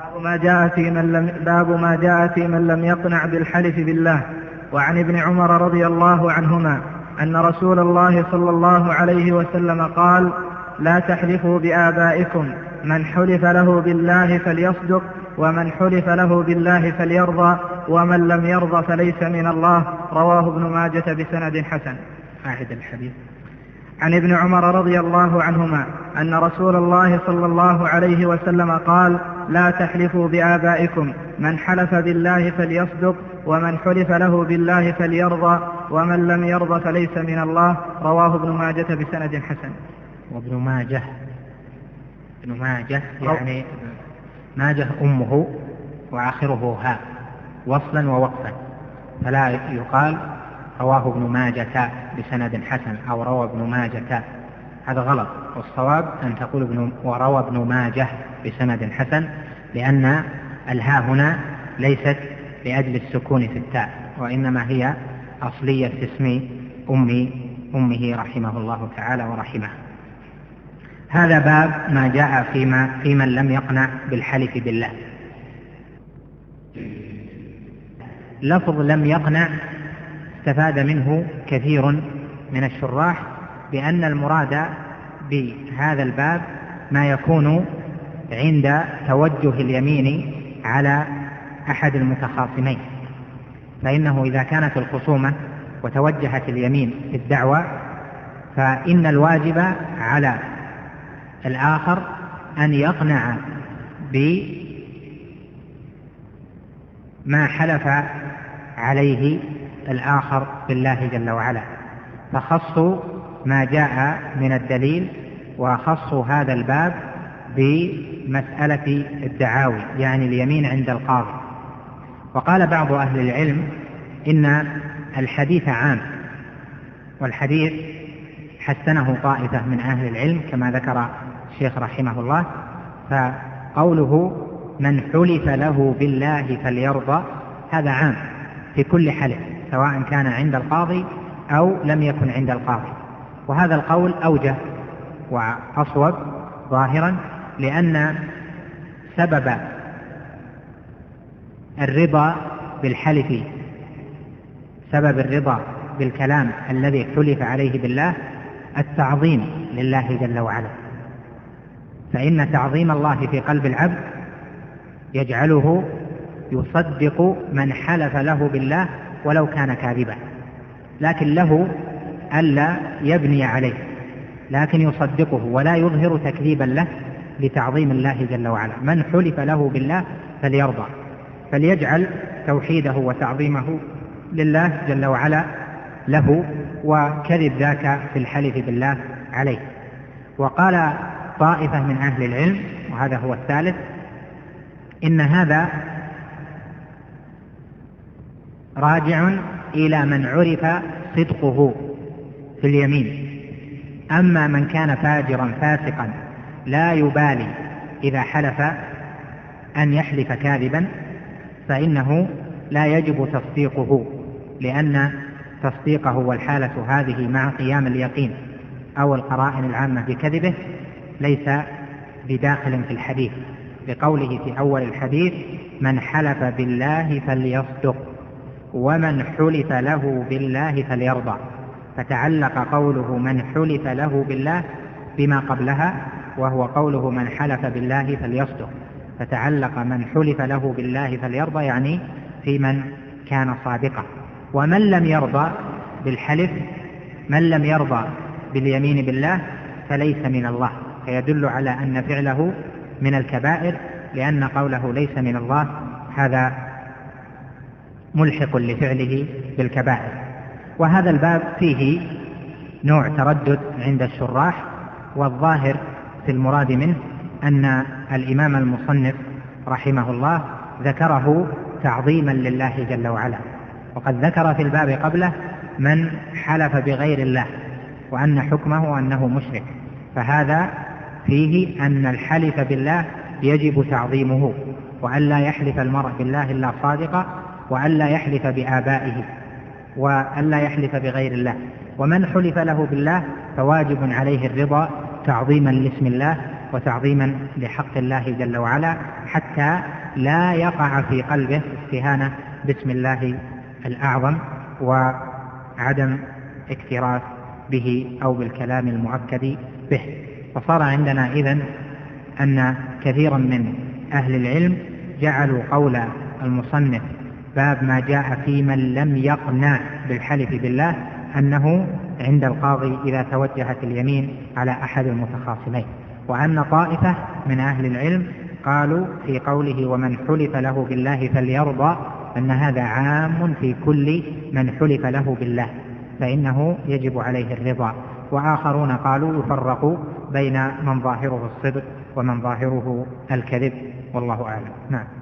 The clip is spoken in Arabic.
باب ما جاء في من لم باب ما جاء في من لم يقنع بالحلف بالله. وعن ابن عمر رضي الله عنهما أن رسول الله صلى الله عليه وسلم قال لا تحلفوا بآبائكم. من حلف له بالله فليصدق ومن حلف له بالله فليرضى ومن لم يرضى فليس من الله. رواه ابن ماجة بسند حسن. أعد الحديث. عن ابن عمر رضي الله عنهما أن رسول الله صلى الله عليه وسلم قال لا تحلفوا بآبائكم. من حلف بالله فليصدق ومن حلف له بالله فليرضى ومن لم يرضى فليس من الله. رواه ابن ماجة بسند حسن. وابن ماجه. ابن ماجه يعني ماجه أمه وآخره هاء وصلا ووقفا. فلا يقال رواه ابن ماجة بسند حسن أو روى ابن ماجة. هذا غلط. والصواب أن تقول ابن وروى ابن ماجه بسند حسن. لأن الهاء هنا ليست لأجل السكون في التاء وإنما هي أصلية اسم أم أمه رحمه الله تعالى ورحمه. هذا باب ما جاء فيما في من لم يقنع بالحلف بالله. لفظ لم يقنع استفاد منه كثير من الشراح بأن المراد بهذا الباب ما يكون عند توجه اليمين على أحد المتخاصمين. فإنه إذا كانت الخصومة وتوجهت اليمين في الدعوة فإن الواجب على الآخر أن يقنع بما حلف عليه الآخر بالله جل وعلا. فخصوا ما جاء من الدليل وخصوا هذا الباب بمسألة الدعاوي يعني اليمين عند القاضي. وقال بعض أهل العلم إن الحديث عام والحديث حسنه طائفة من أهل العلم كما ذكر الشيخ رحمه الله. فقوله من حلف له بالله فليرضى هذا عام في كل حلف سواء كان عند القاضي أو لم يكن عند القاضي. وهذا القول أوجه وأصوب ظاهرا لأن سبب الرضا بالحلف سبب الرضا بالكلام الذي حلف عليه بالله التعظيم لله جل وعلا. فإن تعظيم الله في قلب العبد يجعله يصدق من حلف له بالله ولو كان كاذبا. لكن له ألا يبني عليه لكن يصدقه ولا يظهر تكذيبا له لتعظيم الله جل وعلا. من حلف له بالله فليرضى فليجعل توحيده وتعظيمه لله جل وعلا له وكذب ذاك في الحلف بالله عليه. وقال طائفة من أهل العلم وهذا هو الثالث إن هذا راجع إلى من عرف صدقه في اليمين. أما من كان فاجرا فاسقا لا يبالي إذا حلف أن يحلف كاذبا فإنه لا يجب تصديقه لأن تصديقه والحالة هذه مع قيام اليقين أو القرائن العامة بكذبه ليس بداخل في الحديث. لقوله في أول الحديث من حلف بالله فليصدق ومن حلف له بالله فليرضى فتعلق قوله من حلف له بالله بما قبلها وهو قوله من حلف بالله فليصدق فتعلق من حلف له بالله فليرضى يعني في من كان صادقا. ومن لم يرضى بالحلف من لم يرضى باليمين بالله فليس من الله. فيدل على أن فعله من الكبائر لأن قوله ليس من الله هذا ملحق لفعله بالكبائر. وهذا الباب فيه نوع تردد عند الشراح والظاهر في المراد منه أن الإمام المصنف رحمه الله ذكره تعظيما لله جل وعلا. وقد ذكر في الباب قبله من حلف بغير الله وأن حكمه أنه مشرك. فهذا فيه أن الحلف بالله يجب تعظيمه وأن لا يحلف المرء بالله إلا صادقا وأن لا يحلف بآبائه وأن لا يحلف بغير الله. ومن حلف له بالله فواجب عليه الرضا تعظيما لاسم الله وتعظيما لحق الله جل وعلا حتى لا يقع في قلبه استهانة باسم الله الأعظم وعدم اكتراث به أو بالكلام المؤكد به. فصار عندنا إذن أن كثيرا من أهل العلم جعلوا قول المصنف باب ما جاء في من لم يقنع بالحلف بالله أنه عند القاضي إذا توجهت اليمين على أحد المتخاصمين. وأن طائفة من أهل العلم قالوا في قوله ومن حلف له بالله فليرضى أن هذا عام في كل من حلف له بالله فإنه يجب عليه الرضا. وآخرون قالوا يفرق بين من ظاهره الصدق ومن ظاهره الكذب. والله أعلم. نعم.